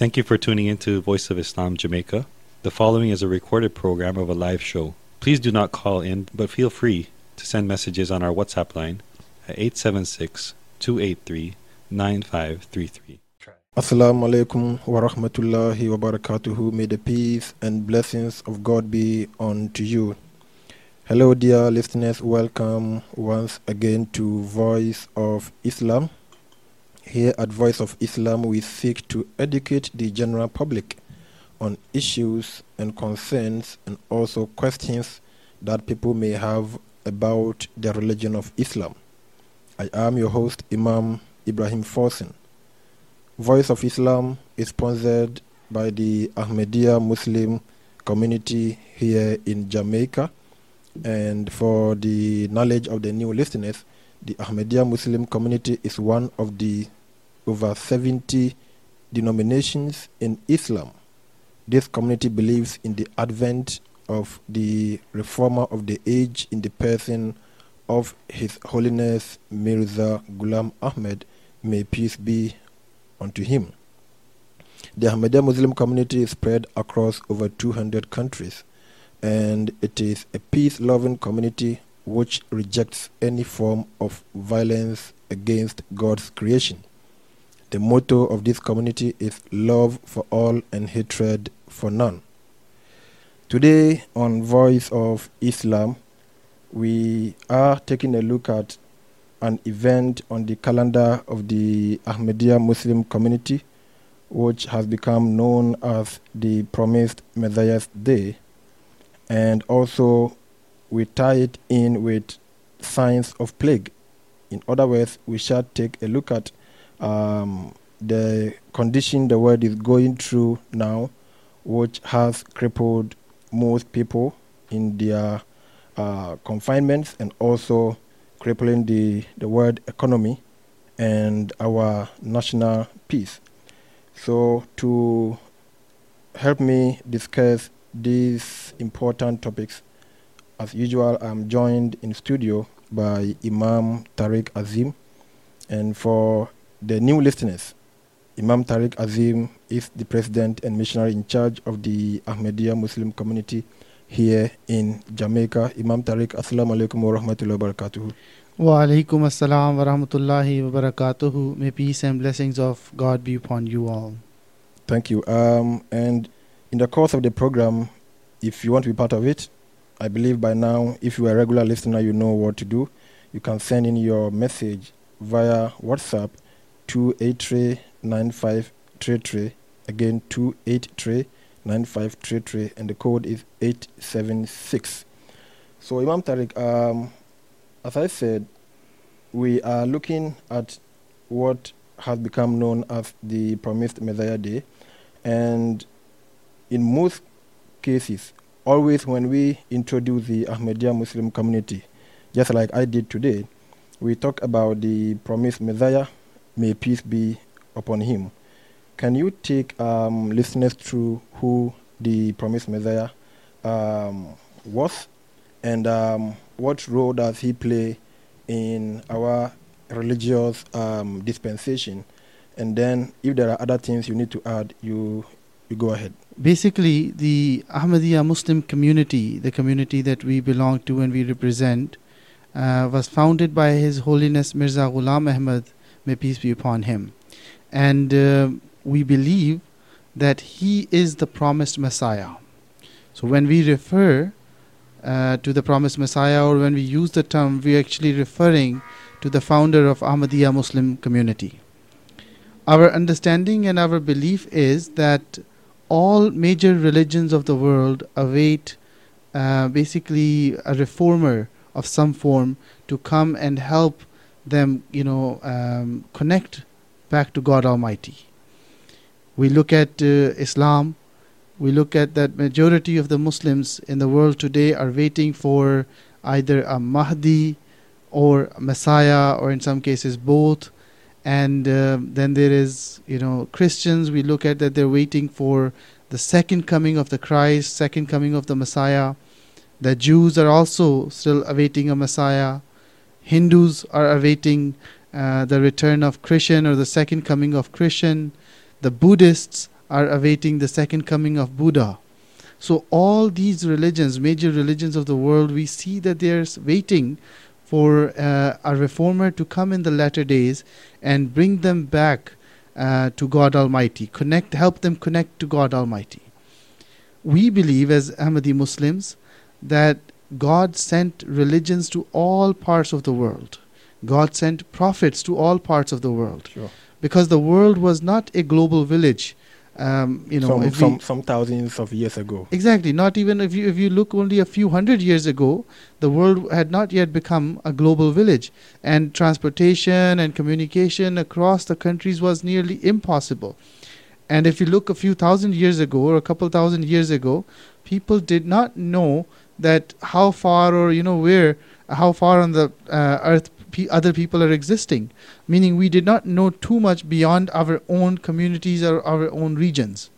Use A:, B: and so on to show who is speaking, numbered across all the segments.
A: Thank you for tuning in to Voice of Islam Jamaica. The following is a recorded program of a live show. Please do not call in, but feel free to send messages on our WhatsApp line at 876 283 9533.
B: Assalamu alaikum wa rahmatullahi wa barakatuhu. May the peace and blessings of God be unto you. Hello, dear listeners. Welcome once again to Voice of Islam. Here at Voice of Islam, we seek to educate the general public on issues and concerns and also questions that people may have about the religion of Islam. I am your host, Imam Ibrahim Forsen. Voice of Islam is sponsored by the Ahmadiyya Muslim community here in Jamaica. And for the knowledge of the new listeners, the Ahmadiyya Muslim community is one of the over 70 denominations in Islam. This community believes in the advent of the reformer of the age in the person of His Holiness Mirza Ghulam Ahmed, may peace be unto him. The Ahmadiyya Muslim community is spread across over 200 countries, and it is a peace loving community which rejects any form of violence against God's creation. The motto of this community is love for all and hatred for none. Today, on Voice of Islam, we are taking a look at an event on the calendar of the Ahmadiyya Muslim community, which has become known as the Promised Messiah's Day. And also, we tie it in with signs of plague. In other words, we shall take a look at um, the condition the world is going through now, which has crippled most people in their uh, confinements and also crippling the, the world economy and our national peace. So, to help me discuss these important topics, as usual, I'm joined in studio by Imam Tariq Azim. And for the new listeners, Imam Tariq Azim is the president and missionary in charge of the Ahmadiyya Muslim community here in Jamaica. Imam Tariq, Assalamu alaikum wa rahmatullahi wa barakatuhu.
C: Wa alaikum assalam wa rahmatullahi wa barakatuhu. May peace and blessings of God be upon you all.
B: Thank you. Um, and in the course of the program, if you want to be part of it, I believe by now, if you are a regular listener, you know what to do. You can send in your message via WhatsApp 2839533. Again, 2839533, and the code is 876. So, Imam Tariq, um, as I said, we are looking at what has become known as the Promised Messiah Day, and in most cases, always when we introduce the Ahmadiyya Muslim community, just like I did today, we talk about the Promised Messiah, may peace be upon him. Can you take um, listeners through who the Promised Messiah um, was and um, what role does he play in our religious um, dispensation? And then, if there are other things you need to add, you you go ahead.
C: Basically, the Ahmadiyya Muslim community, the community that we belong to and we represent, uh, was founded by His Holiness Mirza Ghulam Ahmad, may peace be upon him. And uh, we believe that he is the promised Messiah. So when we refer uh, to the promised Messiah, or when we use the term, we're actually referring to the founder of Ahmadiyya Muslim community. Our understanding and our belief is that all major religions of the world await uh, basically a reformer of some form to come and help them, you know, um, connect back to God Almighty. We look at uh, Islam, we look at that majority of the Muslims in the world today are waiting for either a Mahdi or a Messiah, or in some cases both. And uh, then there is, you know, Christians. We look at that they're waiting for the second coming of the Christ, second coming of the Messiah. The Jews are also still awaiting a Messiah. Hindus are awaiting uh, the return of Krishna or the second coming of Krishna. The Buddhists are awaiting the second coming of Buddha. So all these religions, major religions of the world, we see that they're waiting for uh, a reformer to come in the latter days and bring them back uh, to God Almighty, connect, help them connect to God Almighty. We believe as Ahmadi Muslims that God sent religions to all parts of the world. God sent prophets to all parts of the world
B: Sure.
C: because the world was not a global village. Um, you know,
B: some,
C: if we-
B: some, some thousands of years ago.
C: Exactly. Not even if you if you look only a few hundred years ago, the world had not yet become a global village, and transportation and communication across the countries was nearly impossible. And if you look a few thousand years ago or a couple thousand years ago, people did not know that how far or you know where how far on the uh, earth pe- other people are existing. Meaning we did not know too much beyond our own communities or our own regions.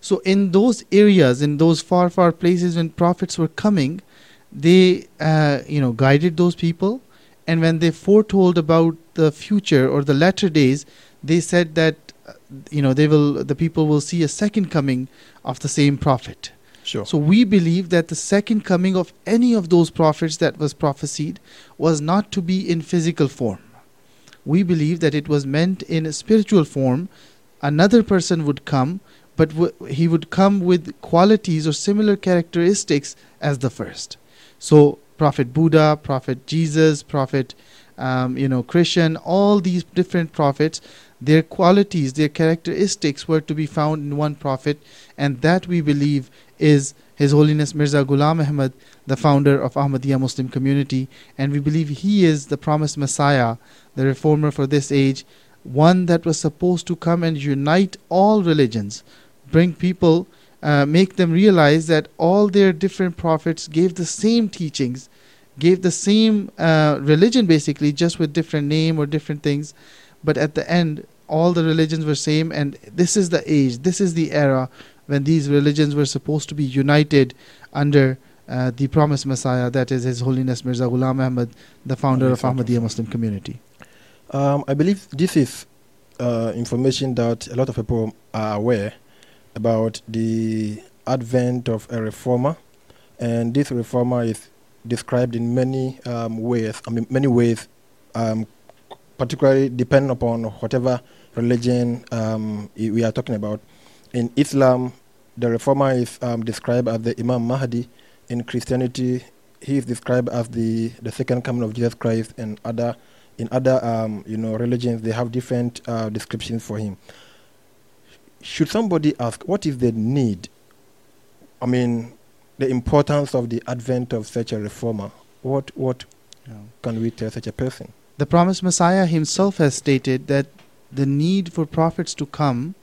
C: So in those areas in those far far places when prophets were coming they uh, you know guided those people. And when they foretold about the future or the latter days they said that uh, you know they will the people will see a second coming of the same prophet
B: Sure.
C: so we believe that the second coming of any of those prophets that was prophesied was not to be in physical form. We believe that it was meant in a spiritual form. Another person would come, but w- he would come with qualities or similar characteristics as the first. So Prophet Buddha, Prophet Jesus, Prophet um, you know Krishna, all these different prophets, their qualities, their characteristics were to be found in one prophet, and that we believe is His Holiness Mirza Ghulam Ahmad, the founder of Ahmadiyya Muslim community, and we believe he is the promised Messiah, the reformer for this age, one that was supposed to come and unite all religions, bring people, uh, make them realize that all their different prophets gave the same teachings, gave the same uh, religion basically, just with different name or different things, but at the end, all the religions were same, and this is the age, this is the era when these religions were supposed to be united under uh, the promised Messiah, that is His Holiness Mirza Ghulam Ahmad, the founder of Ahmadiyya. Muslim community.
B: Um, I believe this is uh, information that a lot of people are aware about the advent of a reformer, and this reformer is described in many um, ways. I mean, many ways, um, particularly depending upon whatever religion um, we are talking about. In Islam, the reformer is um, described as the Imam Mahdi. In Christianity, he is described as the, the second coming of Jesus Christ, and other in other um, you know religions they have different uh, descriptions for him. Should somebody ask what is the need? I mean, the importance of the advent of such a reformer. What what can we tell such a person?
C: The promised Messiah himself has stated that the need for prophets to come,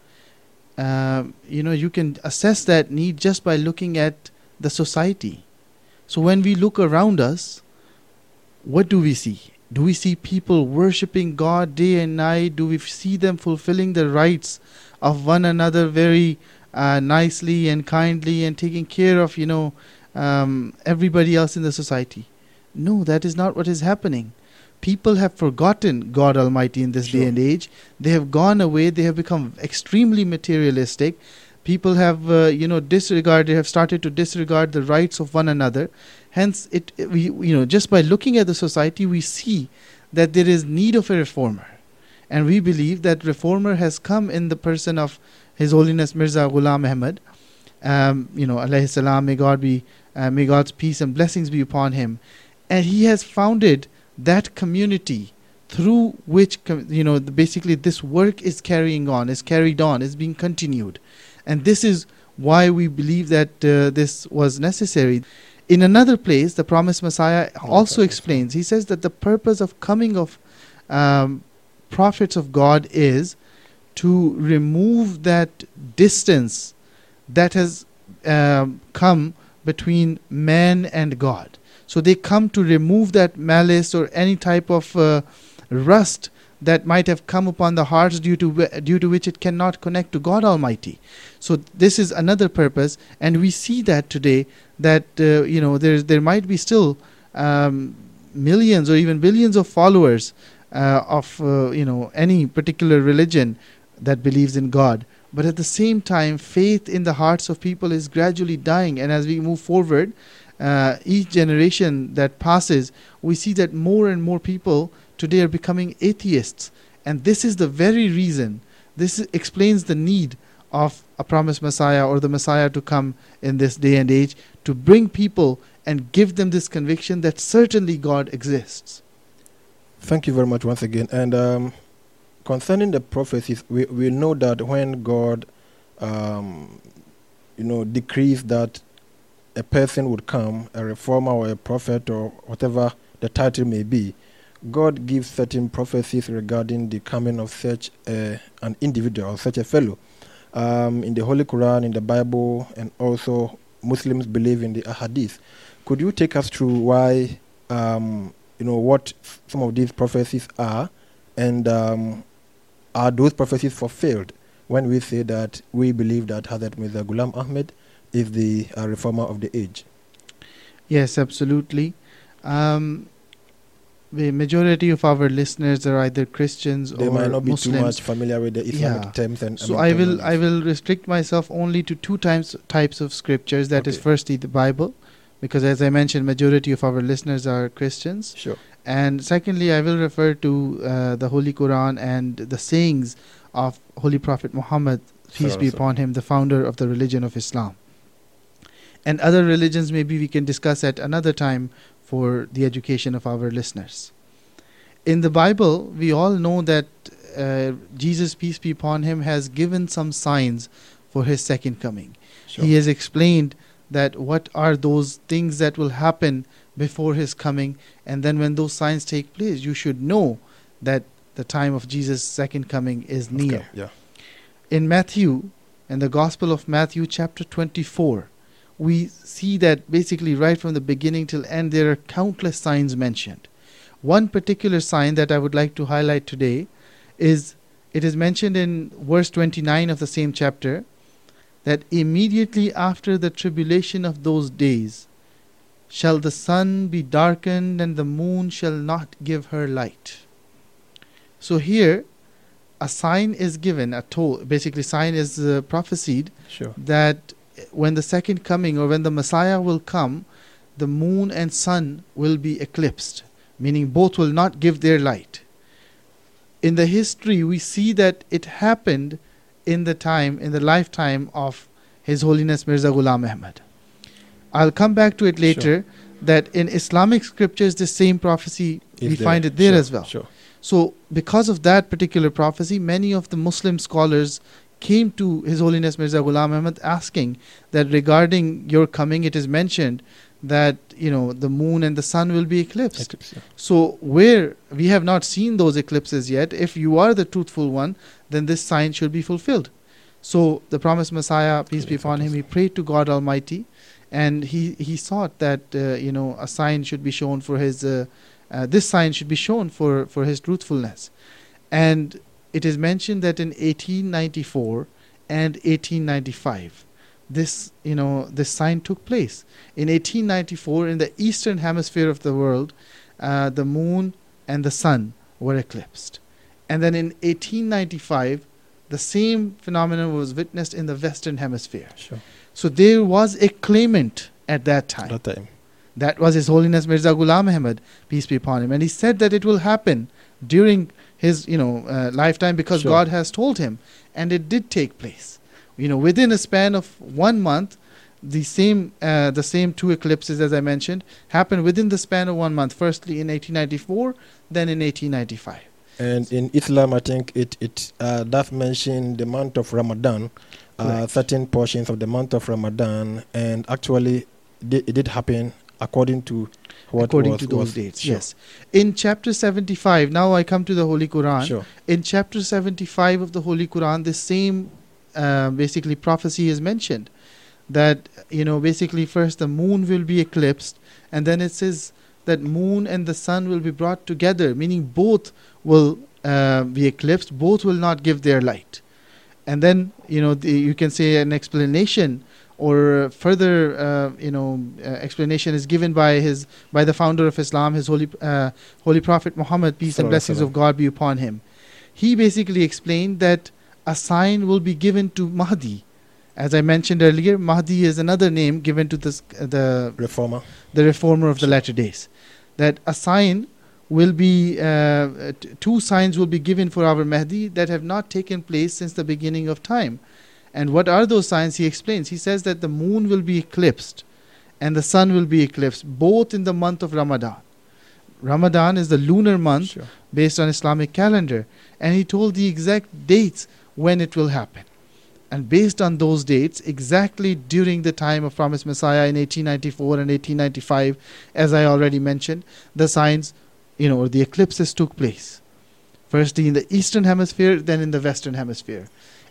C: uh, you know, you can assess that need just by looking at the society. So when we look around us, what do we see? Do we see people worshipping God day and night? Do we see them fulfilling the rights of one another very uh, nicely and kindly and taking care of, you know, um, everybody else in the society? No, that is not what is happening people have forgotten God Almighty in this day and age. They have gone away. They have become extremely materialistic. People have, uh, you know, disregarded, have started to disregard the rights of one another. Hence, it, it- we, you know, just by looking at the society, we see that there is need of a reformer, and we believe that reformer has come in the person of His Holiness Mirza Ghulam Ahmad. Um, you know, alayhi salam. May God be, uh, may God's peace and blessings be upon him, and he has founded that community through which you know basically this work is carrying on is carried on is being continued. And this is why we believe that uh, this was necessary. In another place the promised messiah also explains he says that the purpose of coming of um, prophets of god is to remove that distance that has um, come between man and god so they come to remove that malice or any type of uh, rust that might have come upon the hearts due to wh- due to which it cannot connect to God Almighty. So this is another purpose, and we see that today that uh, you know there there might be still um, millions or even billions of followers uh, of uh, you know any particular religion that believes in God, but at the same time, faith in the hearts of people is gradually dying. And as we move forward, uh, each generation that passes, we see that more and more people today are becoming atheists. And this is the very reason, this explains the need of a promised Messiah or the Messiah to come in this day and age to bring people and give them this conviction that certainly God exists.
B: Thank you very much once again. And um, concerning the prophecies, we, we know that when God, um, you know, decrees that a person would come, a reformer or a prophet or whatever the title may be, God gives certain prophecies regarding the coming of such a, an individual, such a fellow. Um, in the Holy Quran, in the Bible, and also Muslims believe in the Ahadith. Could you take us through why, um, you know, what some of these prophecies are, and um, are those prophecies fulfilled when we say that we believe that Hazrat Mirza Ghulam Ahmed is the uh, reformer of the age?
C: Yes, absolutely. Um, the majority of our listeners are either Christians
B: they
C: or
B: might not be
C: Muslims.
B: too much familiar with the Islamic
C: Yeah.
B: terms and
C: So I will. I will restrict myself only to two times types of scriptures. That is
B: Okay.
C: firstly the Bible, because as I mentioned, majority of our listeners are Christians,
B: sure.
C: and secondly I will refer to uh, the Holy Quran and the sayings of Holy Prophet Muhammad, peace be upon him, the founder of the religion of Islam. And other religions maybe we can discuss at another time for the education of our listeners. In the Bible, we all know that uh, Jesus, peace be upon him, has given some signs for his second coming.
B: Sure.
C: He has explained that what are those things that will happen before his coming, and then when those signs take place, you should know that the time of Jesus' second coming is near.
B: Okay, Yeah.
C: In Matthew, in the Gospel of Matthew, chapter 24, we see that basically right from the beginning till end, there are countless signs mentioned. One particular sign that I would like to highlight today is it is mentioned in verse 29 of the same chapter that immediately after the tribulation of those days shall the sun be darkened and the moon shall not give her light. So here, a sign is given, a told, basically, sign is uh, prophesied
B: Sure.
C: that when the second coming or when the Messiah will come, the moon and sun will be eclipsed, meaning both will not give their light. In the history, we see that it happened in the time, in the lifetime of His Holiness Mirza Ghulam Ahmad. I'll come back to it later. That in Islamic scriptures, the same prophecy
B: Is
C: we
B: there.
C: find it there
B: Sure,
C: as well.
B: Sure.
C: So, because of that particular prophecy, many of the Muslim scholars came to His Holiness Mirza Ghulam Ahmad asking that regarding your coming, it is mentioned that you know the moon and the sun will be eclipsed.
B: Eclipse, yeah.
C: So, where we have not seen those eclipses yet, if you are the truthful one, then this sign should be fulfilled. So, the promised Messiah, peace be upon him, he prayed to God Almighty, and he he sought that uh, you know a sign should be shown for his. Uh, uh, this sign should be shown for, for his truthfulness. And it is mentioned that in 1894 and 1895, this you know this sign took place. In 1894, in the eastern hemisphere of the world, uh, the moon and the sun were eclipsed, and then in 1895, the same phenomenon was witnessed in the western hemisphere.
B: Sure.
C: So there was a claimant at that time.
B: That time.
C: That was His Holiness Mirza Ghulam Ahmad, peace be upon him, and he said that it will happen during his, you know, uh, lifetime because
B: Sure.
C: God has told him, and it did take place. You know, within a span of one month, the same, uh, the same two eclipses as I mentioned happened within the span of one month. Firstly in 1894, then in 1895.
B: And in Islam, I think it it uh, does mention the month of Ramadan, uh, certain portions of the month of Ramadan, and actually, di- it did happen according to what
C: according to those dates,
B: sure,
C: yes. In chapter 75, now I come to the Holy Quran.
B: Sure.
C: in chapter 75 of the holy quran the same uh, basically prophecy is mentioned that you know basically first the moon will be eclipsed and then it says that moon and the sun will be brought together meaning both will uh, be eclipsed both will not give their light and then you know the, you can say an explanation or further uh, you know uh, explanation is given by his by the founder of islam his holy uh, holy prophet muhammad peace and blessings of god be upon him he basically explained that a sign will be given to Mahdi. As I mentioned earlier, Mahdi is another name given to this, the
B: Reformer.
C: the reformer of the latter days. That a sign will be, uh, t- two signs will be given for our Mahdi that have not taken place since the beginning of time. And what are those signs? He explains. He says that the moon will be eclipsed and the sun will be eclipsed, both in the month of Ramadan. Ramadan is the lunar month
B: Sure.
C: based on Islamic calendar, and he told the exact dates when it will happen. And based on those dates, exactly during the time of promised Messiah in 1894 and 1895, as I already mentioned, the signs, you know, or the eclipses took place. Firstly in the eastern hemisphere, then in the western hemisphere.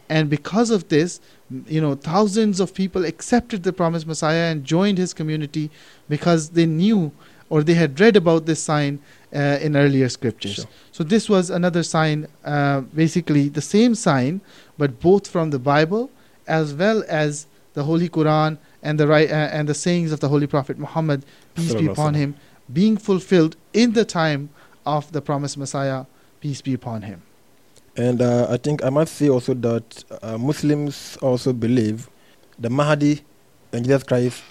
C: And because of this, you know, thousands of people accepted the promised Messiah and joined his community because they knew or they had read about this sign uh, in earlier scriptures.
B: Sure.
C: So this was another sign, uh, basically the same sign, but both from the Bible as well as the Holy Quran and the right uh, and the sayings of the Holy Prophet Muhammad, peace be upon him, being fulfilled in the time of the promised Messiah, peace be upon him.
B: And uh, I think I must say also that uh, Muslims also believe the Mahdi and Jesus Christ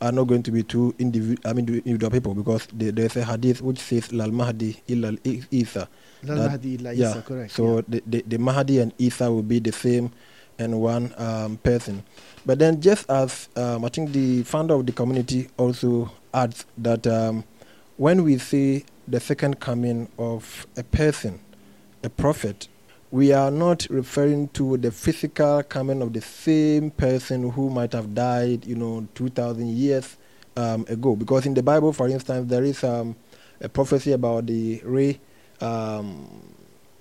B: are not going to be two individual, I mean, individual people because there- there's a hadith which says Lal Mahdi illa Isa.
C: La
B: That-
C: Mahdi illa
B: yeah,
C: Isa, correct.
B: So
C: yeah.
B: the, the, the Mahdi and Isa will be the same and one um, person. But then, just as um, I think the founder of the community also adds that um, when we see the second coming of a person, a prophet, we are not referring to the physical coming of the same person who might have died, you know, 2,000 years um, ago. Because in the Bible, for instance, there is um, a prophecy about the re um,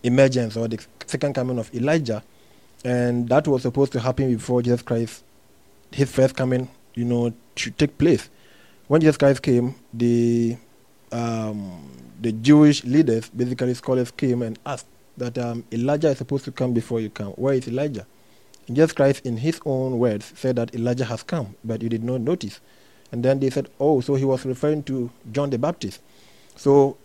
B: emergence or the second coming of Elijah, and that was supposed to happen before Jesus Christ, his first coming, you know, to take place. When Jesus Christ came, the um, the Jewish leaders, basically scholars, came and asked that um, Elijah is supposed to come before you come. Where is Elijah? Jesus Christ, in his own words, said that Elijah has come, but you did not notice. And then they said, oh, so he was referring to John the Baptist. So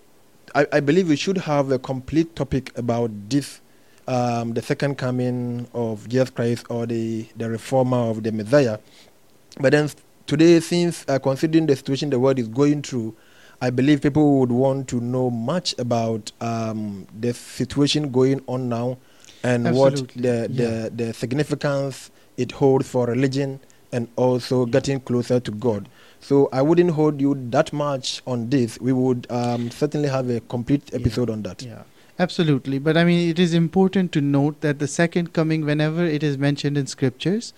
B: I, I believe we should have a complete topic about this, um, the second coming of Jesus Christ or the, the reformer of the Messiah. But then today, since uh, considering the situation the world is going through, I believe people would want to know much about um, the situation going on now and what
C: Absolutely,
B: the,
C: yeah.
B: the, the significance it holds for religion and also getting closer to God. So I wouldn't hold you that much on this. We would um, certainly have a complete
C: Yeah.
B: episode on that.
C: Yeah, absolutely. But I mean, it is important to note that the second coming, whenever it is mentioned in scriptures,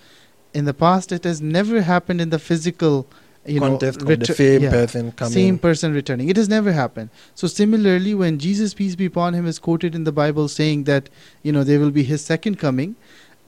C: in the past it has never happened in the physical, you know,
B: of the
C: retu-
B: same
C: yeah,
B: person coming.
C: same person returning. It has never happened. So similarly, when Jesus, peace be upon him, is quoted in the Bible saying that you know there will be his second coming,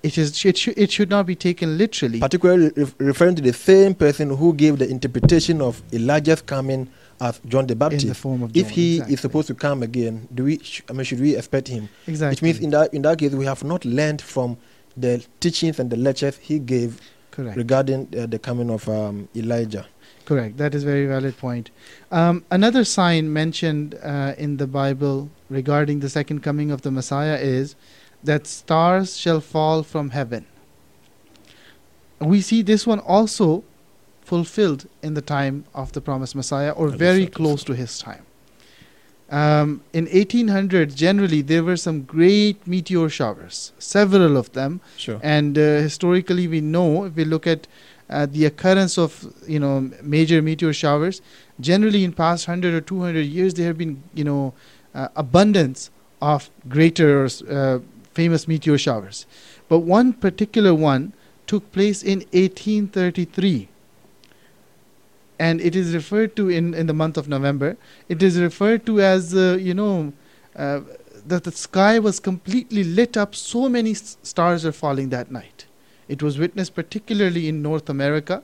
C: it is it should it should not be taken literally.
B: particularly ref- referring to the same person who gave the interpretation of Elijah's coming as John the Baptist.
C: in the form of John, if
B: he
C: exactly.
B: is supposed to come again, do we? Sh- I mean, should we expect him?
C: exactly,
B: Which means in that in that case, we have not learned from the teachings and the lectures he gave
C: correct.
B: regarding uh, the coming of um, Elijah.
C: Correct. That is a very valid point. Um, another sign mentioned uh, in the Bible regarding the second coming of the Messiah is that stars shall fall from heaven. We see this one also fulfilled in the time of the promised Messiah or
B: Alayhi
C: very close to his time. Um, in 1800, generally, there were some great meteor showers, several of them,
B: Sure.
C: and uh, historically we know if we look at uh, the occurrence of you know major meteor showers generally in past 100 or 200 years there have been you know uh, abundance of greater uh, famous meteor showers. But one particular one took place in 1833 and it is referred to in, in the month of November. It is referred to as, uh, you know, uh, that the sky was completely lit up. So many s- stars are falling that night. It was witnessed particularly in North America.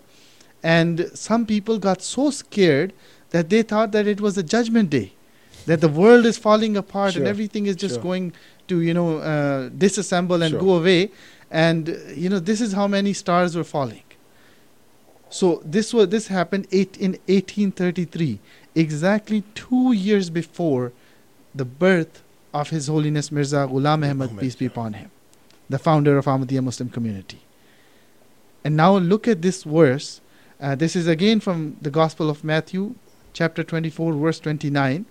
C: And some people got so scared that they thought that it was a judgment day, that the world is falling apart and everything is just
B: sure.
C: going to, you know, uh, disassemble and
B: Sure.
C: go away. And, you know, this is how many stars were falling. So this was this happened eight in 1833, exactly two years before the birth of His Holiness Mirza Ghulam Ahmad, peace be upon him. the founder of Ahmadiyya Muslim community. And now look at this verse. Uh, this is again from the Gospel of Matthew, chapter 24, verse 29.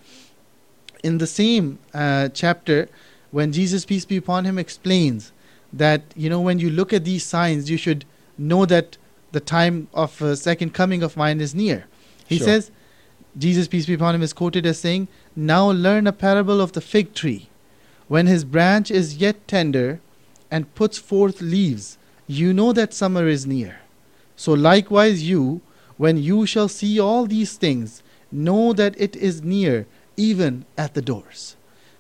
C: In the same uh, chapter, when Jesus, peace be upon him, explains that, you know, when you look at these signs, you should know that the time of uh, second coming of mine is near. He
B: Sure.
C: says, Jesus, peace be upon him, is quoted as saying, Now learn a parable of the fig tree. When his branch is yet tender and puts forth leaves, you know that summer is near. So likewise, you, when you shall see all these things, know that it is near, even at the doors.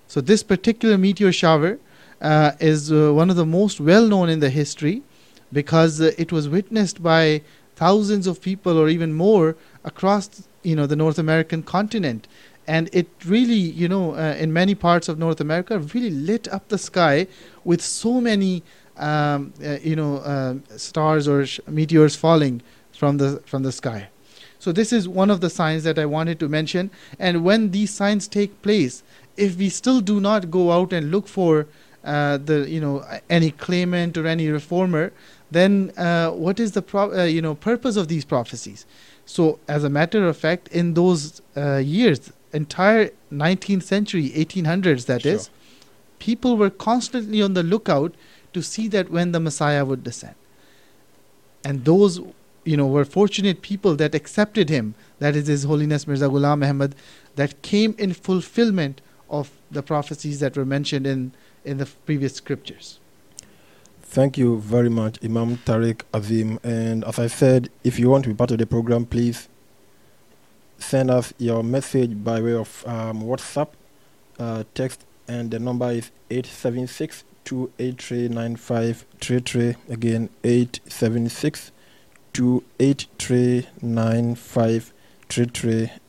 C: So, this particular meteor shower uh, is uh, one of the most well known in the history because uh, it was witnessed by thousands of people or even more across you know the North American continent. And it really you know uh, in many parts of North America really lit up the sky with so many um, uh, you know uh, stars or sh- meteors falling from the from the sky. So this is one of the signs that I wanted to mention. And when these signs take place if we still do not go out and look for uh, the you know any claimant or any reformer then uh, what is the pro- uh, you know purpose of these prophecies? So as a matter of fact in those uh, years entire 19th century 1800s that is,
B: Sure.
C: people were constantly on the lookout to see that when the messiah would descend. And those you know were fortunate people that accepted him that is his holiness mirza ghulam ahmad that came in fulfillment of the prophecies that were mentioned in in the previous scriptures
B: Thank you very much, Imam Tariq Azim. And as I said, if you want to be part of the program, please send us your message by way of um, WhatsApp, uh, text, and the number is 876 283 Again, 876 283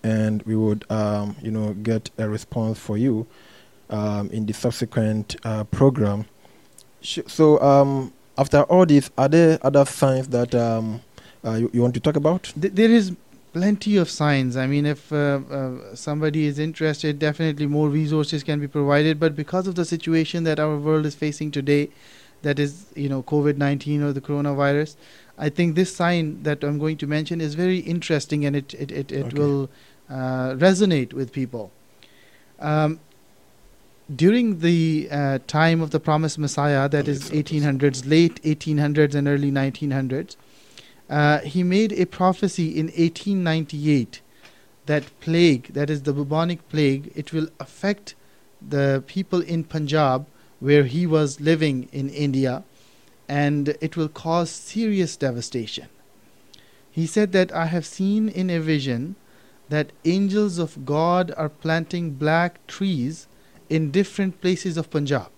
B: And we would, um, you know, get a response for you um, in the subsequent uh, program. So, um, after all this, are there other signs that um, uh, you, you want to talk about?
C: Th- there is plenty of signs. I mean, if uh, uh, somebody is interested, definitely more resources can be provided. But because of the situation that our world is facing today, that is, you know, COVID 19 or the coronavirus, I think this sign that I'm going to mention is very interesting and it, it, it, it
B: Okay.
C: will uh, resonate with people. Um, during the uh, time of the promised Messiah, that is 1800s, late 1800s and early 1900s, uh, he made a prophecy in 1898 that plague, that is the bubonic plague, it will affect the people in Punjab where he was living in India and it will cause serious devastation. He said that I have seen in a vision that angels of God are planting black trees in different places of Punjab.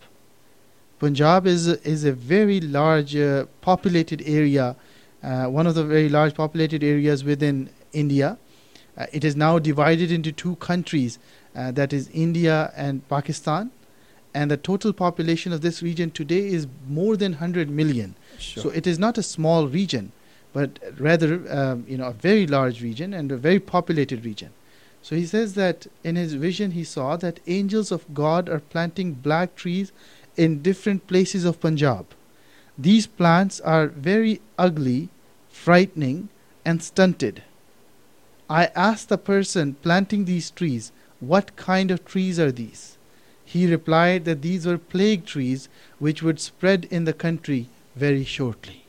C: Punjab is a, is a very large uh, populated area, uh, one of the very large populated areas within India. Uh, it is now divided into two countries, uh, that is India and Pakistan, and the total population of this region today is more than 100 million.
B: Sure.
C: So it is not a small region, but rather um, you know a very large region and a very populated region. So he says that in his vision he saw that angels of God are planting black trees in different places of Punjab. These plants are very ugly, frightening, and stunted. I asked the person planting these trees, What kind of trees are these? He replied that these were plague trees which would spread in the country very shortly.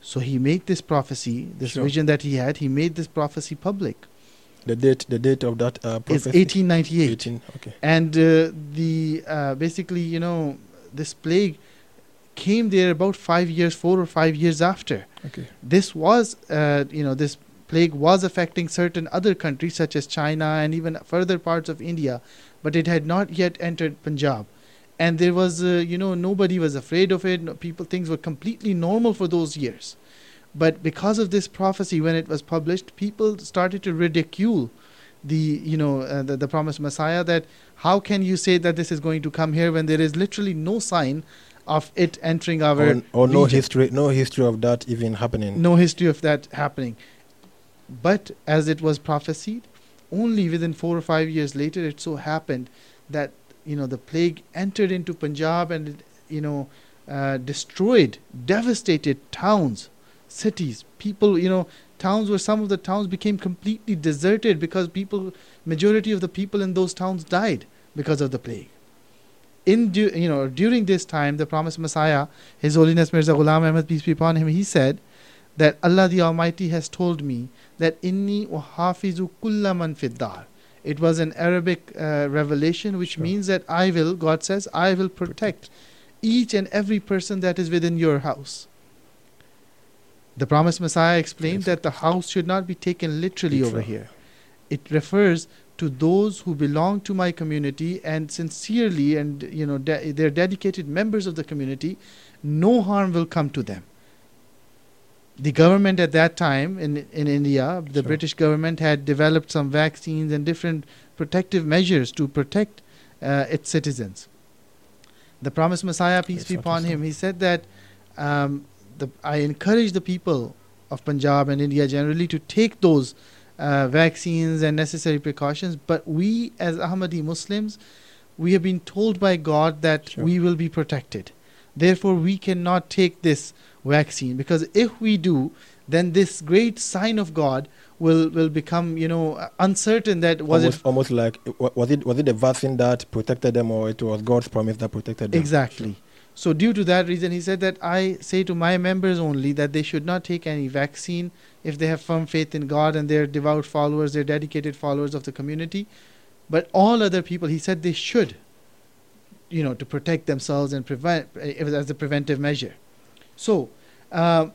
C: So he made this prophecy, this
B: Sure.
C: vision that he had, he made this prophecy public.
B: The date, the date of that uh,
C: It's
B: prophecy.
C: 1898.
B: 18, Okay.
C: And uh, the uh, basically, you know, this plague came there about five years, four or five years after.
B: Okay.
C: This was, uh, you know, this plague was affecting certain other countries such as China and even further parts of India, but it had not yet entered Punjab. And there was, uh, you know, nobody was afraid of it. No, people, things were completely normal for those years. But because of this prophecy, when it was published, people started to ridicule the, you know, uh, the, the promised Messiah. That how can you say that this is going to come here when there is literally no sign of it entering our
B: Or, or no history, no history of that even happening.
C: no history of that happening. But as it was prophesied, only within four or five years later, it so happened that you know the plague entered into Punjab, and it, you know uh, destroyed, devastated towns, cities, people, you know, towns where some of the towns became completely deserted because people, majority of the people in those towns died because of the plague. In du- you know during this time, the promised Messiah, His Holiness Mirza Ghulam Ahmad peace be upon him, he said that Allah the Almighty has told me that inni uhafizu kulla man fiddar. It was an Arabic uh, revelation, which
B: Sure.
C: means that I will, God says, I will protect each and every person that is within your house. The promised Messiah explained
B: Yes.
C: that the house should not be taken literally over here. It refers to those who belong to my community and sincerely and you know de- they're dedicated members of the community no harm will come to them the government at that time in in India the
B: Sure.
C: British government had developed some vaccines and different protective measures to protect uh, its citizens the promised messiah peace be upon him he said that um, the, I encourage the people of Punjab and India generally to take those uh, vaccines and necessary precautions. But we, as Ahmadi Muslims, we have been told by God that
B: Sure.
C: we will be protected. Therefore, we cannot take this vaccine because if we do, then this great sign of God will will become, you know, uncertain. That was
B: almost,
C: it
B: almost like was it was it the vaccine that protected them or it was God's promise that protected them?
C: Exactly. So, due to that reason, he said that I say to my members only that they should not take any vaccine if they have firm faith in God and they're devout followers, they're dedicated followers of the community. But all other people, he said they should, you know, to protect themselves and prevent eh, as a preventive measure. So, um,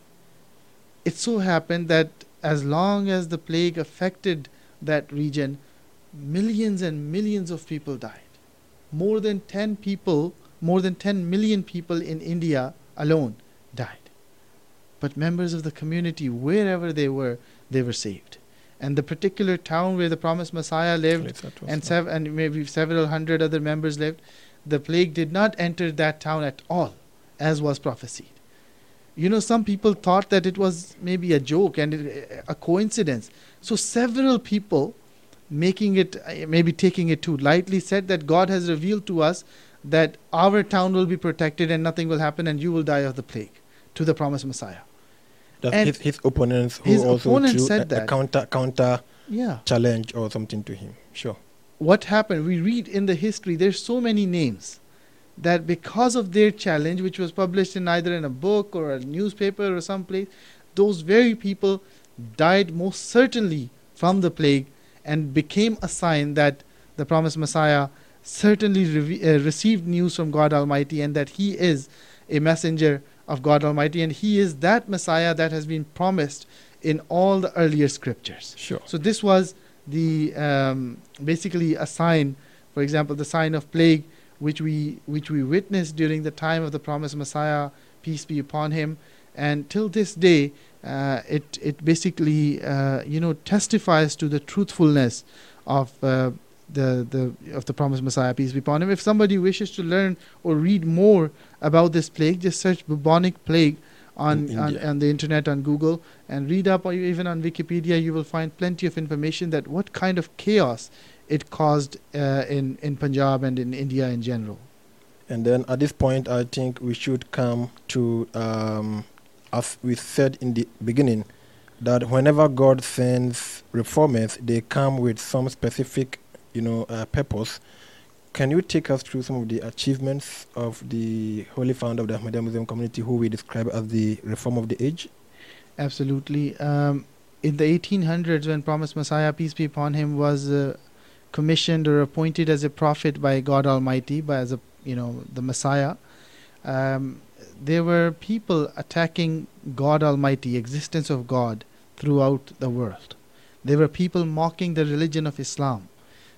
C: it so happened that as long as the plague affected that region, millions and millions of people died. More than 10 people, more than 10 million people in India alone died. But members of the community, wherever they were, they were saved. And the particular town where the promised Messiah lived, and, sev- and maybe several hundred other members lived, the plague did not enter that town at all, as was prophesied. You know, some people thought that it was maybe a joke and it, a coincidence. So, several people, making it, maybe taking it too lightly, said that God has revealed to us that our town will be protected and nothing will happen and you will die of the plague to the promised Messiah.
B: His, his opponents who
C: his
B: also
C: opponents
B: threw
C: said
B: a, a
C: that.
B: counter counter
C: Yeah.
B: challenge or something to him. Sure.
C: what happened we read in the history there's so many names that because of their challenge which was published in either in a book or a newspaper or someplace those very people died most certainly from the plague and became a sign that the promised messiah certainly reve- uh, received news from god almighty and that he is a messenger of god almighty and he is that messiah that has been promised in all the earlier scriptures
B: Sure.
C: so this was the um, basically a sign, for example, the sign of plague, which we which we witnessed during the time of the promised Messiah, peace be upon him, and till this day, uh, it it basically uh, you know testifies to the truthfulness of. Uh, the, the of the promised Messiah, peace be upon him. If somebody wishes to learn or read more about this plague, just search bubonic plague on,
B: In
C: on on the internet on Google and read up or even on Wikipedia, you will find plenty of information that what kind of chaos it caused uh, in in Punjab and in India in general.
B: And then at this point, I think we should come to, um, as we said in the beginning, that whenever God sends reformers, they come with some specific, you know, uh, purpose. Can you take us through some of the achievements of the holy founder of the Ahmadiyya Muslim community, who we describe as the reform of the age?
C: Absolutely. Um, in the 1800s, when Promised Messiah, peace be upon him, was uh, commissioned or appointed as a prophet by God Almighty, by as a you know the Messiah, um, there were people attacking God Almighty, existence of God, throughout the world. There were people mocking the religion of Islam.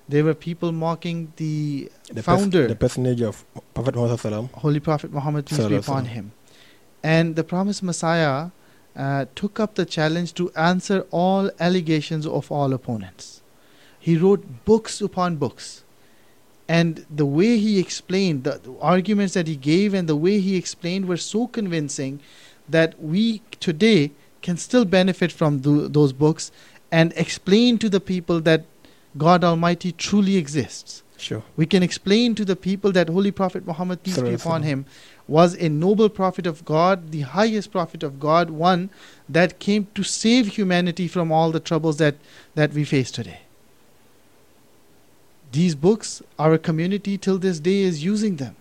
C: There were people mocking the,
B: The pers-
C: founder,
B: the personage of Prophet Muhammad.
C: Holy Prophet Muhammad peace be upon him. And the promised Messiah uh, took up the challenge to answer all allegations of all opponents. He wrote books upon books. And the way he explained, the, the arguments that he gave, and the way he explained were so convincing that we today can still benefit from tho- those books and explain to the people that God Almighty truly exists
B: Sure.
C: We can explain to the people that Holy Prophet Muhammad, peace be upon him, was a noble prophet of God, the highest prophet of God, one that came to save humanity from all the troubles that, that we face today. These books, our community till this day is using them.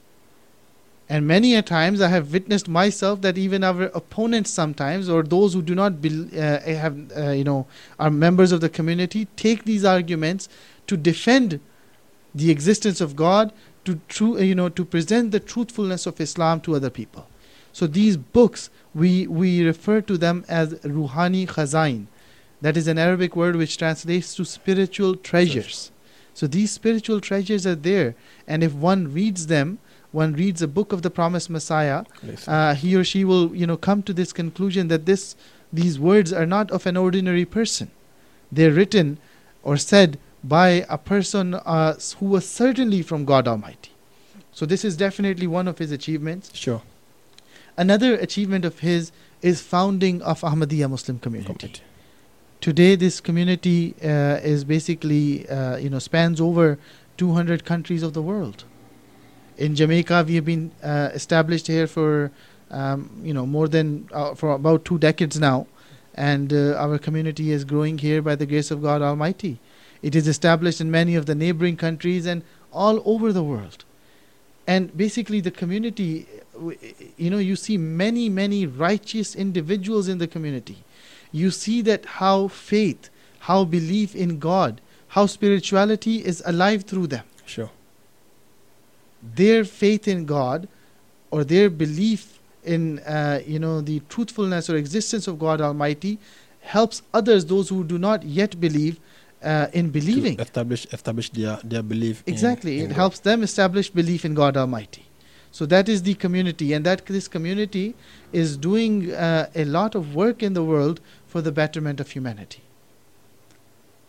C: And many a times I have witnessed myself that even our opponents sometimes, or those who do not bel uh, have, uh, you know, are members of the community, take these arguments to defend the existence of God, to true, you know, to present the truthfulness of Islam to other people. So these books, we we refer to them as ruhani khazain. That is an Arabic word which translates to spiritual treasures. So these spiritual treasures are there, and if one reads them, one reads a book of the promised Messiah, uh, he or she will you know come to this conclusion that this these words are not of an ordinary person. They're written or said by a person uh, who was certainly from god almighty. So this is definitely one of his achievements.
B: Sure.
C: another achievement of his is founding of ahmadiyya muslim community.
B: Community.
C: today this community uh, is basically uh, you know spans over 200 countries of the world in jamaica we have been uh, established here for um, you know more than uh, for about two decades now. And uh, our community is growing here by the grace of god almighty. It is established in many of the neighboring countries and all over the world. And basically the community you know you see many many righteous individuals in the community. You see that how faith how belief in god how spirituality is alive through them.
B: Sure.
C: Their faith in god or their belief in uh, you know the truthfulness or existence of god almighty helps others those who do not yet believe uh, in believing
B: establish establish their their belief. in-
C: Exactly.
B: in
C: it
B: God.
C: helps them establish belief in God Almighty. So that is the community, and that this community is doing uh, a lot of work in the world for the betterment of humanity.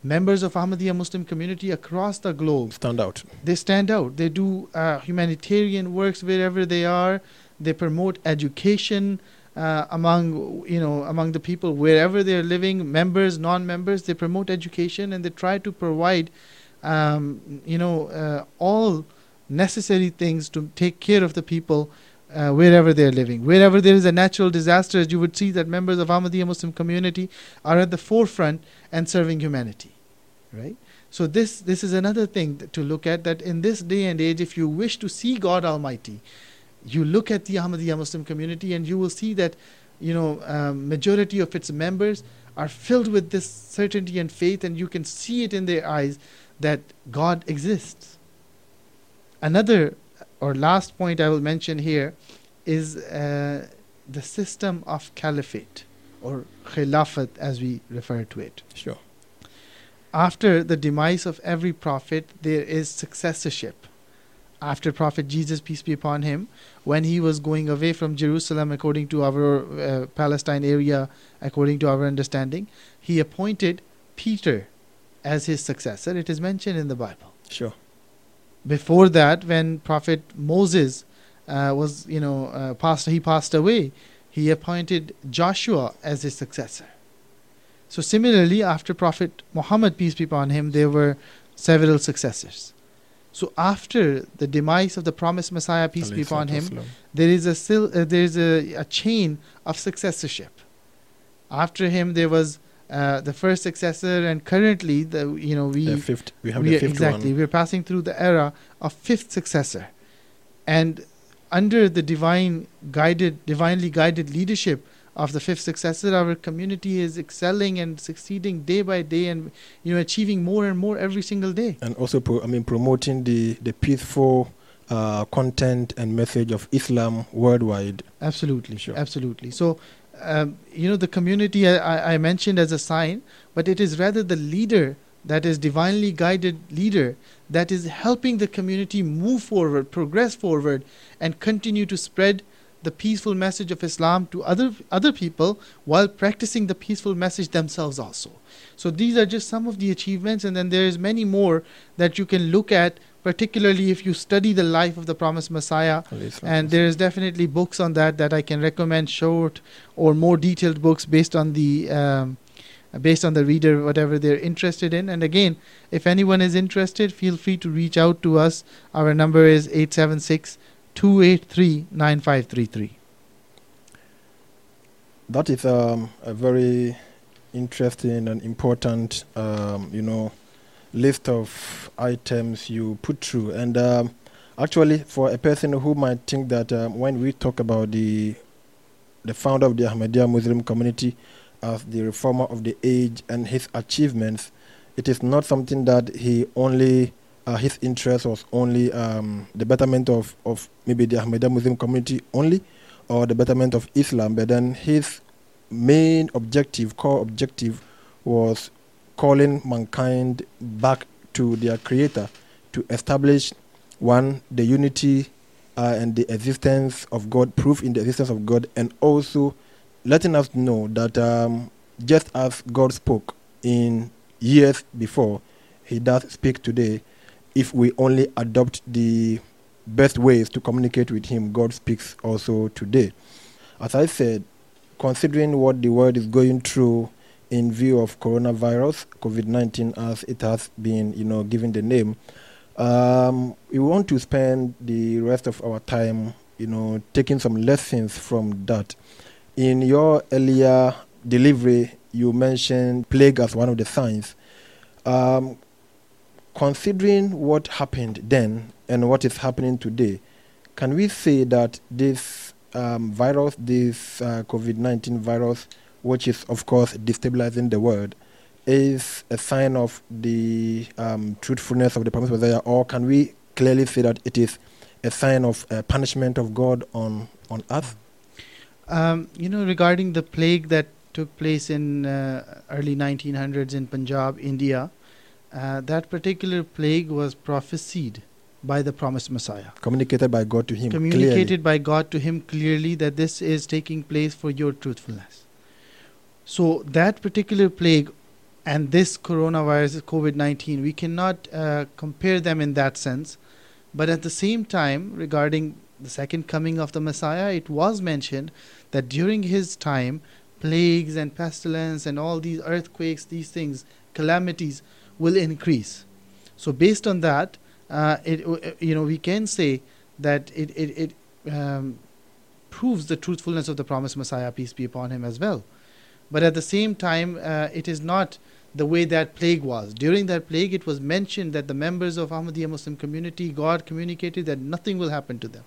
C: Members of Ahmadiyya Muslim community across the globe,
B: stand out.
C: they stand out. They do uh, humanitarian works wherever they are. They promote education uh, among you know among the people wherever they are living. Members, non-members, they promote education and they try to provide um, you know uh, all necessary things to take care of the people uh, wherever they are living. Wherever there is a natural disaster, you would see that members of Ahmadiyya Muslim community are at the forefront and serving humanity, right? So this this is another thing to look at that in this day and age, if you wish to see God Almighty, you look at the Ahmadiyya Muslim community and you will see that you know um, majority of its members are filled with this certainty and faith, and you can see it in their eyes that God exists. Another or last point I will mention here is uh, the system of caliphate or khilafat as we refer to it
B: Sure.
C: After the demise of every prophet, there is successorship. After Prophet Jesus, peace be upon him, when he was going away from Jerusalem, according to our uh, Palestine area, according to our understanding, he appointed Peter as his successor. It is mentioned in the Bible.
B: Sure.
C: Before that, when Prophet Moses uh, was, you know, uh, passed, he passed away, he appointed Joshua as his successor. So similarly, after Prophet Muhammad, peace be upon him, there were several successors. So after the demise of the promised Messiah, peace be upon him, there is a sil- uh, there is a, a chain of successorship. After him, there was uh, the first successor, and currently, the you know we
B: The fifth. We have
C: we
B: the
C: are-
B: fifth
C: exactly
B: one.
C: we're passing through the era of fifth successor, and under the divine guided, divinely guided leadership of the fifth successor, our community is excelling and succeeding day by day, and you know achieving more and more every single day.
B: and also pro- I mean promoting the the peaceful uh, content and message of Islam worldwide.
C: Absolutely,
B: Sure.
C: absolutely. So, um, you know, the community I- I mentioned as a sign, but it is rather the leader that is divinely guided leader that is helping the community move forward, progress forward, and continue to spread the peaceful message of Islam to other other people while practicing the peaceful message themselves also. So these are just some of the achievements, and then there is many more that you can look at, particularly if you study the life of the promised Messiah and there is definitely books on that that I can recommend, short or more detailed books based on the um, based on the reader, whatever they're interested in. And again, if anyone is interested, feel free to reach out to us. Our number is 876 283 9533.
B: That is um, a very interesting and important, um, you know, list of items you put through. And um, actually, for a person who might think that um, when we talk about the the founder of the Ahmadiyya Muslim community as the reformer of the age and his achievements, it is not something that he only uh, his interest was only um, the betterment of, of maybe the Ahmadiyya Muslim community only, or the betterment of Islam, but then his main objective, core objective, was calling mankind back to their creator to establish one the unity uh, and the existence of God, proof in the existence of God, and also letting us know that um, just as God spoke in years before, He does speak today. If we only adopt the best ways to communicate with Him, God speaks also today. As I said, considering what the world is going through in view of coronavirus, COVID 19, as it has been, you know, given the name, um, we want to spend the rest of our time, you know, taking some lessons from that. In your earlier delivery, you mentioned plague as one of the signs. Um, considering what happened then and what is happening today, can we say that this um, virus, this uh, COVID 19 virus, which is, of course, destabilizing the world, is a sign of the um, truthfulness of the promised Messiah, or can we clearly say that it is a sign of uh, punishment of God on, on earth?
C: Um, you know, regarding the plague that took place in uh, early 1900s in Punjab, India, uh, that particular plague was prophesied by the promised Messiah.
B: Communicated by God to him.
C: Communicated
B: clearly.
C: by God to him clearly that this is taking place for your truthfulness. So that particular plague and this coronavirus, COVID 19, we cannot uh, compare them in that sense. But at the same time, regarding the second coming of the Messiah, it was mentioned that during his time, plagues and pestilence and all these earthquakes, these things, calamities will increase. So, based on that, uh, it uh, you know we can say that it it, it um, proves the truthfulness of the promised Messiah, peace be upon him, as well. But at the same time, uh, it is not the way that plague was. During that plague, it was mentioned that the members of Ahmadiyya Muslim community, God communicated that nothing will happen to them.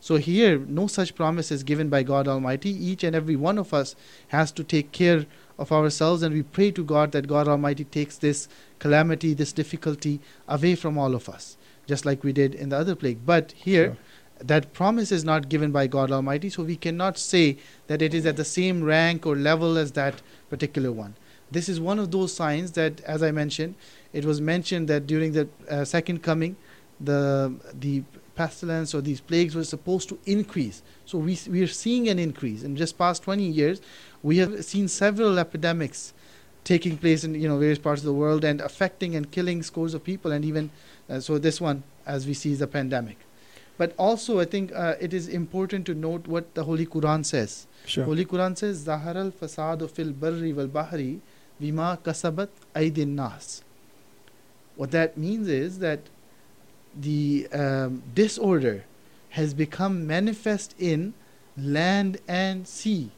C: So here, no such promise is given by God Almighty. Each and every one of us has to take care of ourselves, and we pray to God that God Almighty takes this calamity, this difficulty away from all of us, just like we did in the other plague. But here, sure. that promise is not given by God Almighty, so we cannot say that it is at the same rank or level as that particular one. This is one of those signs that, as I mentioned, it was mentioned that during the uh, second coming, the the pestilence or these plagues were supposed to increase. So we we are seeing an increase in just past 20 years. We have seen several epidemics taking place in you know various parts of the world and affecting and killing scores of people and even uh, so this one as we see is a pandemic but also i think uh, it is important to note what the holy quran says
B: sure.
C: holy quran says zahar al fasad fil barri wal bahri Vima kasabat aydin nas. What that means is that the um, disorder has become manifest in land and sea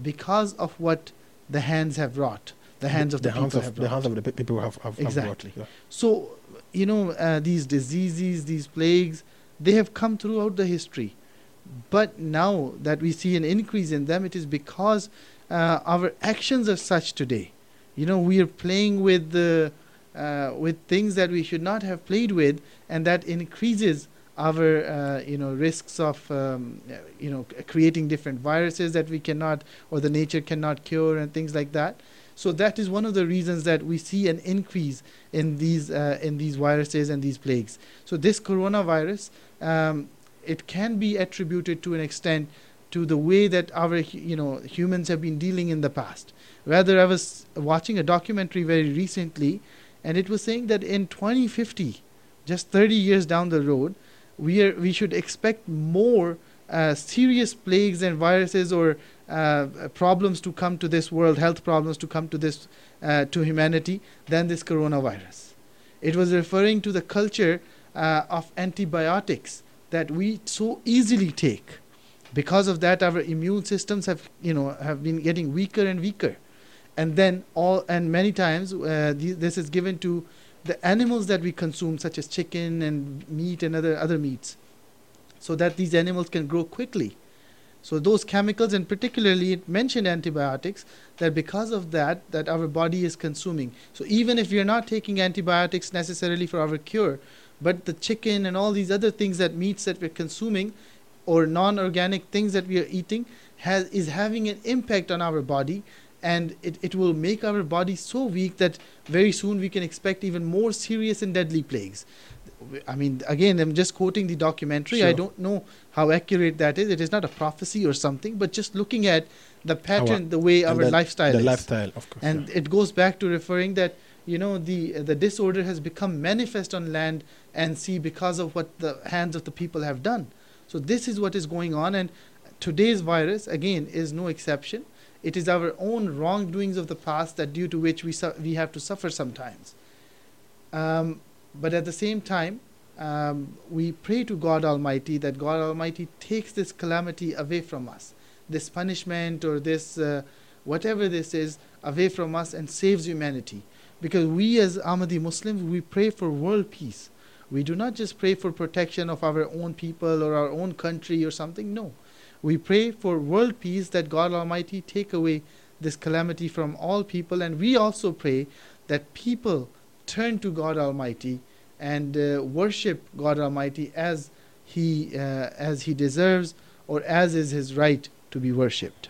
C: because of what the hands have wrought. The hands of the, the hands people of, have
B: The hands of the people have, have,
C: exactly.
B: Have wrought, yeah.
C: So, you know, uh, these diseases, these plagues, they have come throughout the history. But now that we see an increase in them, it is because uh, our actions are such today you know we are playing with the uh, with things that we should not have played with and that increases our uh, you know risks of um, you know creating different viruses that we cannot or the nature cannot cure and things like that so that is one of the reasons that we see an increase in these uh, in these viruses and these plagues. So this coronavirus um, it can be attributed to an extent to the way that our you know humans have been dealing in the past. Rather, I was watching a documentary very recently, and it was saying that in 2050, just 30 years down the road, we are we should expect more uh, serious plagues and viruses or uh, problems to come to this world, health problems to come to this uh, to humanity than this coronavirus. It was referring to the culture uh, of antibiotics that we so easily take. Because of that, our immune systems have you know have been getting weaker and weaker, and then all and many times uh, the, this is given to the animals that we consume, such as chicken and meat and other other meats, so that these animals can grow quickly. So those chemicals, and particularly it mentioned antibiotics, that because of that, that our body is consuming. So even if we are not taking antibiotics necessarily for our cure, but the chicken and all these other things that meats that we're consuming, or non-organic things that we are eating, has is having an impact on our body, and it, it will make our body so weak that very soon we can expect even more serious and deadly plagues. I mean, again, I'm just quoting the documentary. I don't know how accurate that is. It is not a prophecy or something, but just looking at the pattern, the way our
B: the-
C: lifestyle
B: the
C: is.
B: lifestyle, of course.
C: And
B: yeah.
C: it goes back to referring that you know the the disorder has become manifest on land and sea because of what the hands of the people have done. So this is what is going on, and today's virus again is no exception. It is our own wrongdoings of the past that due to which we su- we have to suffer sometimes. Um, but at the same time, um, we pray to God Almighty that God Almighty takes this calamity away from us, this punishment or this uh, whatever this is away from us and saves humanity. Because we as Ahmadi Muslims, we pray for world peace. We do not just pray for protection of our own people or our own country or something. No. We pray for world peace that God Almighty take away this calamity from all people. And we also pray that people turn to God Almighty and uh, worship God Almighty as he, uh, as he deserves or as is his right to be worshipped.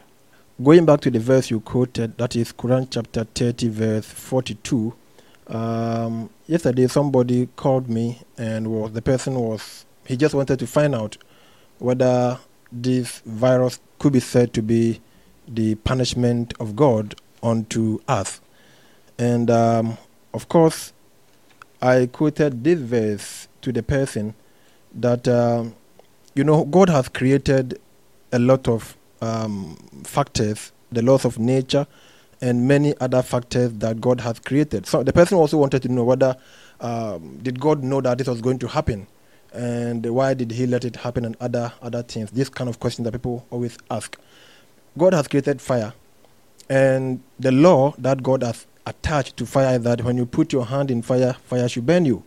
B: Going back to the verse you quoted, that is Quran chapter 30, verse 42. Um, yesterday, somebody called me, and was the person was he just wanted to find out whether this virus could be said to be the punishment of God unto us. And um, of course, I quoted this verse to the person that um, you know God has created a lot of um, factors, the laws of nature, and many other factors that God has created. So the person also wanted to know whether um, did God know that this was going to happen, and why did He let it happen, and other other things. This kind of question that people always ask. God has created fire, and the law that God has attached to fire is that when you put your hand in fire, fire should burn you.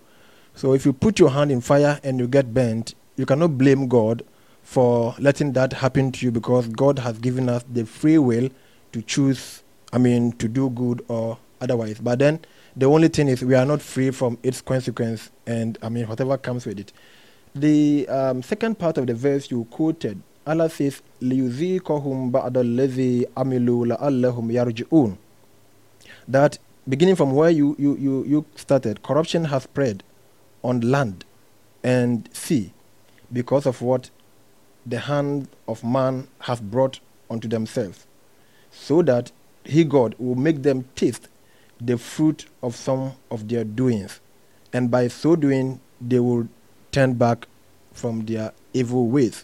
B: So if you put your hand in fire and you get burnt, you cannot blame God for letting that happen to you because God has given us the free will to choose, I mean, to do good or otherwise. But then the only thing is we are not free from its consequence and, I mean, whatever comes with it. The um, second part of the verse you quoted, Allah says, لِيُذِيقَهُمْ بَعْدَ الَّذِي عَمِلُوا لَعَلَّهُمْ يَرْجِعُونَ that beginning from where you, you, you, you started, corruption has spread on land and sea because of what the hand of man has brought unto themselves, so that he, God, will make them taste the fruit of some of their doings, and by so doing, they will turn back from their evil ways.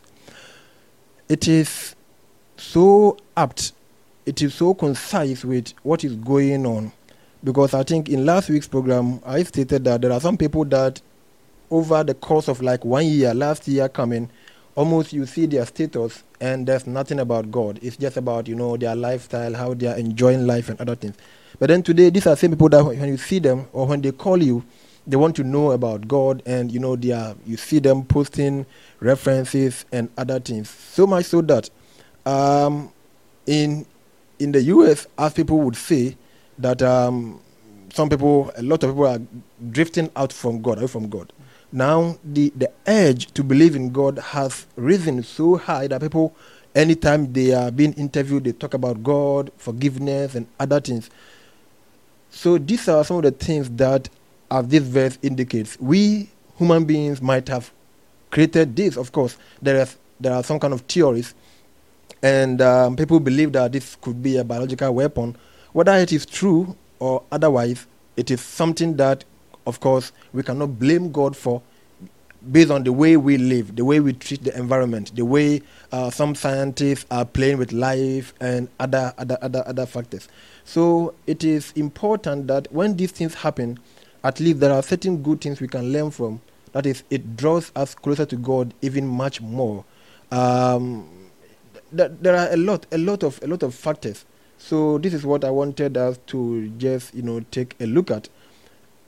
B: It is so apt, it is so concise with what is going on, because I think in last week's program, I stated that there are some people that over the course of like one year, last year coming, almost you see their status and there's nothing about God. It's just about, you know, their lifestyle, how they are enjoying life and other things. But then today, these are same people that when you see them or when they call you, they want to know about God and, you know, they are, you see them posting references and other things. So much so that um, in, in the US, as people would say, that um, some people, a lot of people are drifting out from God, away from God now the the urge to believe in God has risen so high that people anytime they are being interviewed they talk about God, forgiveness and other things. So these are some of the things that as this verse indicates, we human beings might have created this. Of course, there is there are some kind of theories and um, people believe that this could be a biological weapon. Whether it is true or otherwise, it is something that of course, we cannot blame God for based on the way we live, the way we treat the environment, the way uh, some scientists are playing with life and other, other, other, other factors. So it is important that when these things happen, at least there are certain good things we can learn from. That is, it draws us closer to God even much more. Um, th- there are a lot, a lot of, a lot of factors. So this is what I wanted us to just, you know, take a look at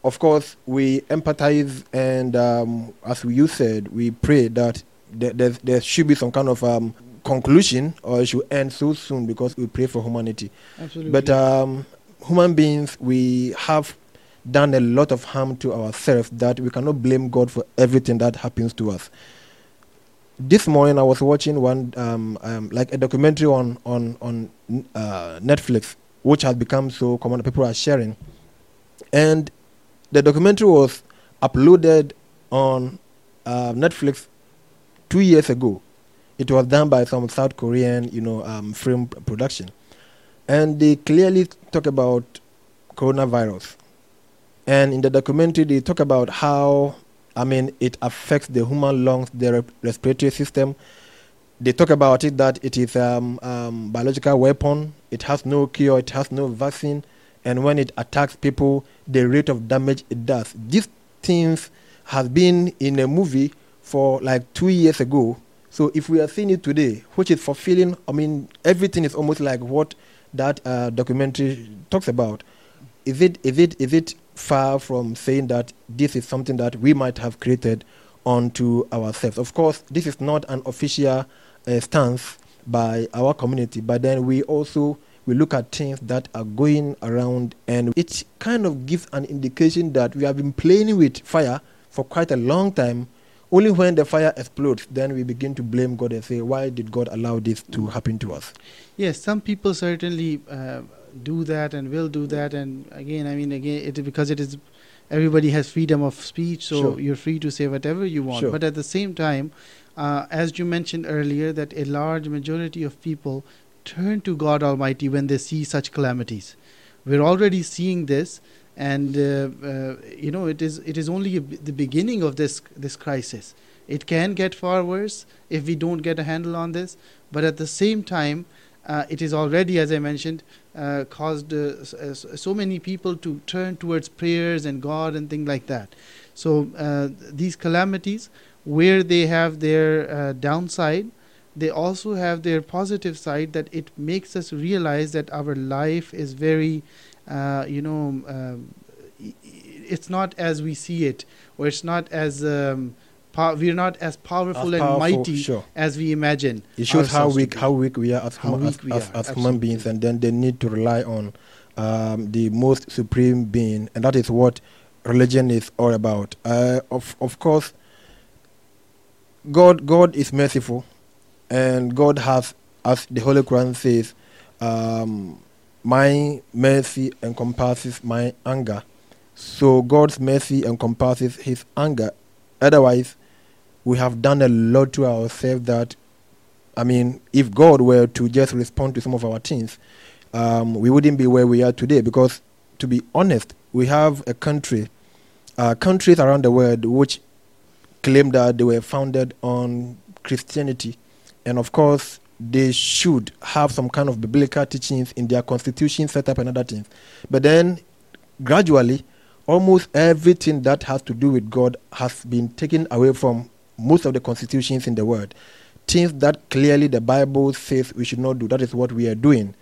B: of course, we empathize, and um, as you said, we pray that there, there, there should be some kind of um, conclusion, or it should end so soon because we pray for humanity.
C: Absolutely.
B: But um, human beings, we have done a lot of harm to ourselves that we cannot blame God for everything that happens to us. This morning, I was watching one, um, um, like a documentary on on on uh, Netflix, which has become so common. People are sharing, and the documentary was uploaded on uh, Netflix two years ago. It was done by some South Korean, you know, um, film production, and they clearly talk about coronavirus. And in the documentary, they talk about how, I mean, it affects the human lungs, the re- respiratory system. They talk about it that it is a um, um, biological weapon. It has no cure. It has no vaccine. And when it attacks people, the rate of damage it does. These things have been in a movie for like two years ago. So if we are seeing it today, which is fulfilling, I mean, everything is almost like what that uh, documentary talks about. Is it is it is it far from saying that this is something that we might have created onto ourselves? Of course, this is not an official uh, stance by our community, but then we also we look at things that are going around and it kind of gives an indication that we have been playing with fire for quite a long time only when the fire explodes then we begin to blame god and say why did god allow this to happen to us
C: Yes, some people certainly uh, do that and will do that. And again, I mean, again, it because it is everybody has freedom of speech, so
B: Sure.
C: you're free to say whatever you want.
B: Sure.
C: But at the same time, uh, as you mentioned earlier, that a large majority of people turn to God Almighty when they see such calamities. We're already seeing this, and uh, uh, you know, it is it is only a b- the beginning of this this crisis. It can get far worse if we don't get a handle on this. But at the same time, uh, it is already, as I mentioned, uh, caused uh, uh, so many people to turn towards prayers and God and things like that. So uh, these calamities, where they have their uh, downside, they also have their positive side that it makes us realize that our life is very, uh, you know, um, it's not as we see it, or it's not as um, pow- we're not as powerful
B: As
C: and
B: powerful,
C: mighty
B: sure.
C: as we imagine.
B: it shows how weak how weak we are as, huma- as,
C: we
B: as,
C: are,
B: as human beings and then they need to rely on um, the most supreme being and that is what religion is all about. Uh, of, of course god god is merciful and god has as the holy quran says um, my mercy encompasses my anger. So god's mercy encompasses his anger. Otherwise we have done a lot to ourselves that I mean, if God were to just respond to some of our things, um, we wouldn't be where we are today. Because, to be honest, we have a country, uh, countries around the world which claim that they were founded on Christianity, and of course, they should have some kind of biblical teachings in their constitution, set up, and other things. But then, gradually, almost everything that has to do with God has been taken away from most of the constitutions in the world things that clearly the Bible says we should not do. That is what we are doing.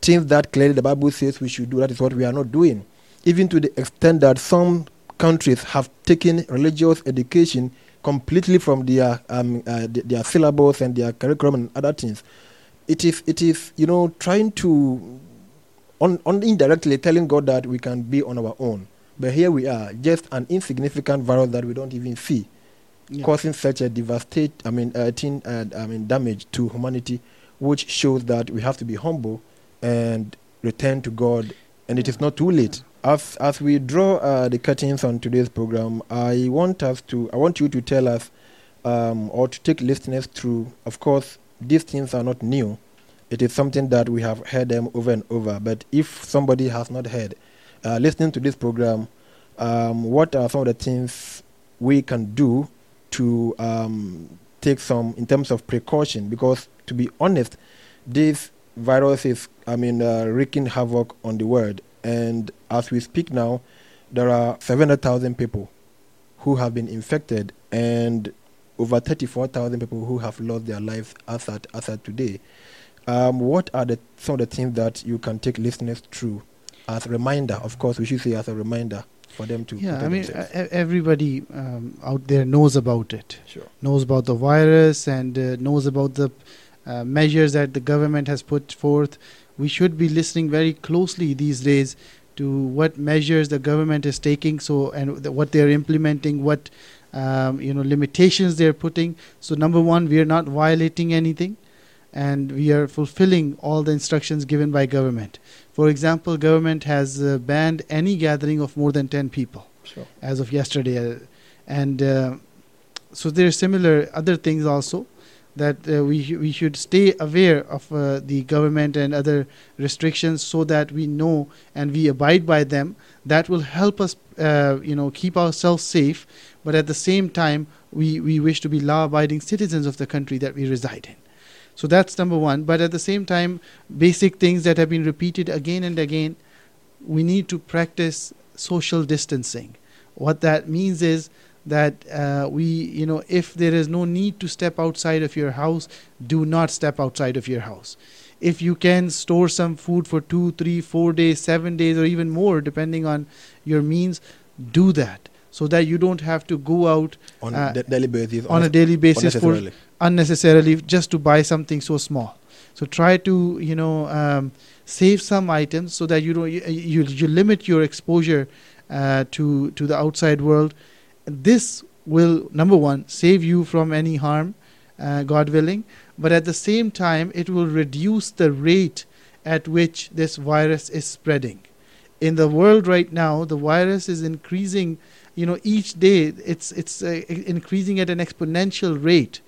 B: Things that clearly the Bible says we should do. That is what we are not doing. Even to the extent that some countries have taken religious education completely from their um, uh, their syllabus and their curriculum and other things. It is it is you know trying to on, on indirectly telling God that we can be on our own. But here we are, just an insignificant virus that we don't even see
C: Yeah.
B: causing such a devastate I mean uh, thing, uh, I mean damage to humanity which shows that we have to be humble and return to God. And it is not too late. As as we draw uh, the curtains on today's program I want us to I want you to tell us um, or to take listeners through of course these things are not new. It is something that we have heard them over and over. But if somebody has not heard uh, listening to this program um, what are some of the things we can do to um, take some in terms of precaution because, to be honest, this virus is, I mean, uh, wreaking havoc on the world. And as we speak now, there are 700,000 people who have been infected and over 34,000 people who have lost their lives as at, as at today. Um, what are the, some of the things that you can take listeners through as a reminder? Of course, we should say as a reminder for them to.
C: Yeah, I mean, everybody um, out there knows about it.
B: sure.
C: knows about the virus and uh, knows about the uh, measures that the government has put forth. We should be listening very closely these days to what measures the government is taking, so and the, what they are implementing, what um, you know limitations they are putting. So number one, we are not violating anything, and we are fulfilling all the instructions given by government. For example, government has uh, banned any gathering of more than ten people
B: Sure.
C: as of yesterday, and uh, so there are similar other things also that uh, we we should stay aware of uh, the government and other restrictions so that we know and we abide by them. That will help us, uh, you know, keep ourselves safe. But at the same time, we we wish to be law-abiding citizens of the country that we reside in. So that's number one. But at the same time, basic things that have been repeated again and again, we need to practice social distancing. What that means is that uh, we, you know, if there is no need to step outside of your house, do not step outside of your house. If you can store some food for two, three, four days, seven days, or even more, depending on your means, do that so that you don't have to go out
B: On
C: Uh,
B: a daily basis.
C: on a daily basis for
B: unnecessarily.
C: just to buy something so small. So try to you know um, save some items so that you don't you you, you limit your exposure uh, to to the outside world. This will number one save you from any harm, uh, God willing. But at the same time, it will reduce the rate at which this virus is spreading. In the world right now, the virus is increasing. You know, each day it's it's uh, increasing at an exponential rate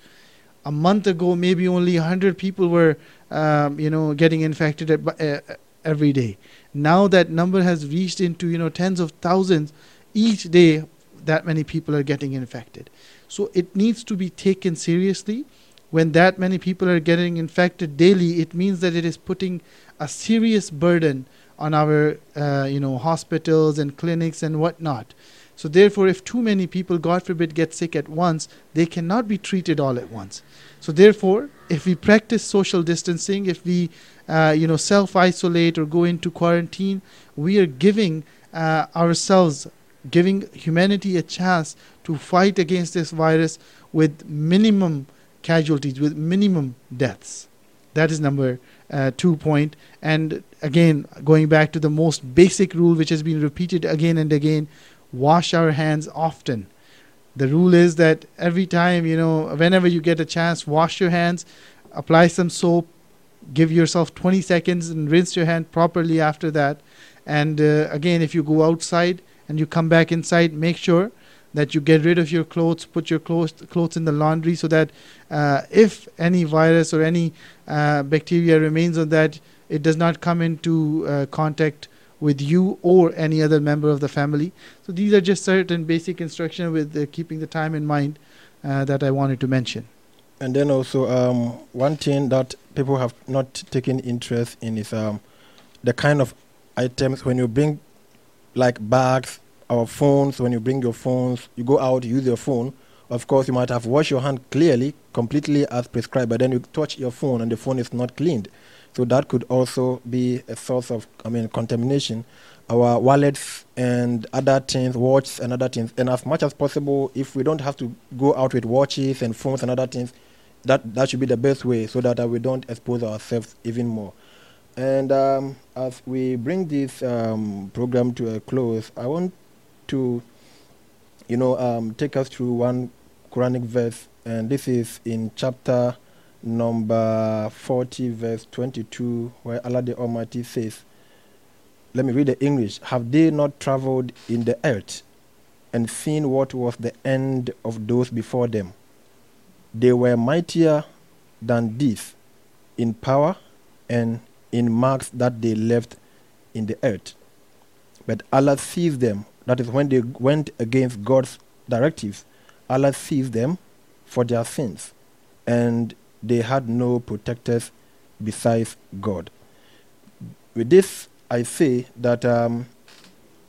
C: a month ago maybe only 100 people were um, you know getting infected uh, every day. Now that number has reached into you know tens of thousands each day that many people are getting infected. So it needs to be taken seriously. When that many people are getting infected daily it means that it is putting a serious burden on our uh, you know hospitals and clinics and whatnot so therefore if too many people god forbid get sick at once they cannot be treated all at once so therefore, if we practice social distancing, if we, uh, you know, self-isolate or go into quarantine, we are giving uh, ourselves, giving humanity a chance to fight against this virus with minimum casualties, with minimum deaths. That is number uh, two point. And again, going back to the most basic rule, which has been repeated again and again: wash our hands often. The rule is that every time you know whenever you get a chance wash your hands apply some soap give yourself 20 seconds and rinse your hand properly after that. And uh, again if you go outside and you come back inside make sure that you get rid of your clothes put your clothes clothes in the laundry so that uh, if any virus or any uh, bacteria remains on that it does not come into uh, contact with you or any other member of the family. So these are just certain basic instructions with uh, keeping the time in mind uh, that I wanted to mention.
B: And then also, um, one thing that people have not taken interest in is um, the kind of items when you bring, like bags or phones. When you bring your phones, you go out, use your phone. Of course, you might have washed your hand clearly, completely as prescribed, but then you touch your phone and the phone is not cleaned. So that could also be a source of, I mean, contamination. Our wallets and other things, watches and other things. And as much as possible, if we don't have to go out with watches and phones and other things, that that should be the best way so that uh, we don't expose ourselves even more. And um, as we bring this um, program to a close, I want to, you know, um, take us through one Quranic verse, and this is in chapter number 40, verse 22, where Allah the Almighty says, Let me read the English. Have they not traveled in the earth and seen what was the end of those before them? They were mightier than these in power and in marks that they left in the earth. But Allah sees them, that is when they went against God's directives, Allah sees them for their sins, and they had no protectors besides God. With this, I say that um,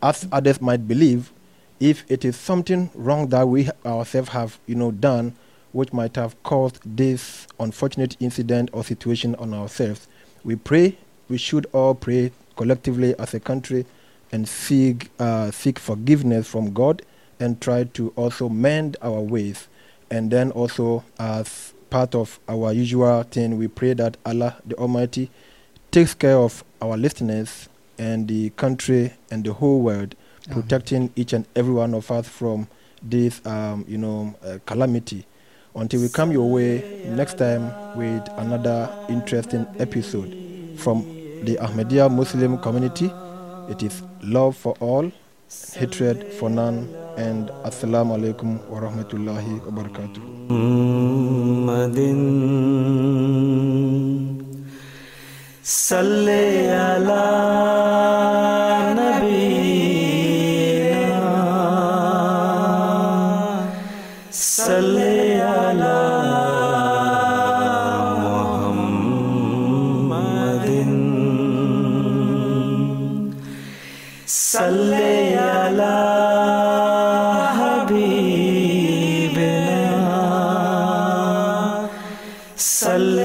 B: as others might believe, if it is something wrong that we ourselves have, you know, done, which might have caused this unfortunate incident or situation on ourselves, we pray. We should all pray collectively as a country and seek uh, seek forgiveness from God and try to also mend our ways. And then also as part of our usual thing, we pray that Allah the Almighty takes care of our listeners and the country and the whole world,
C: Amen.
B: protecting each and every one of us from this, um, you know, uh, calamity. Until we come your way next time with another interesting episode from the Ahmadiyya Muslim community. It is love for all, hatred for none, and Assalamu alaikum wa rahmatullahi wa barakatuh.
D: محمد صلی اللہ سل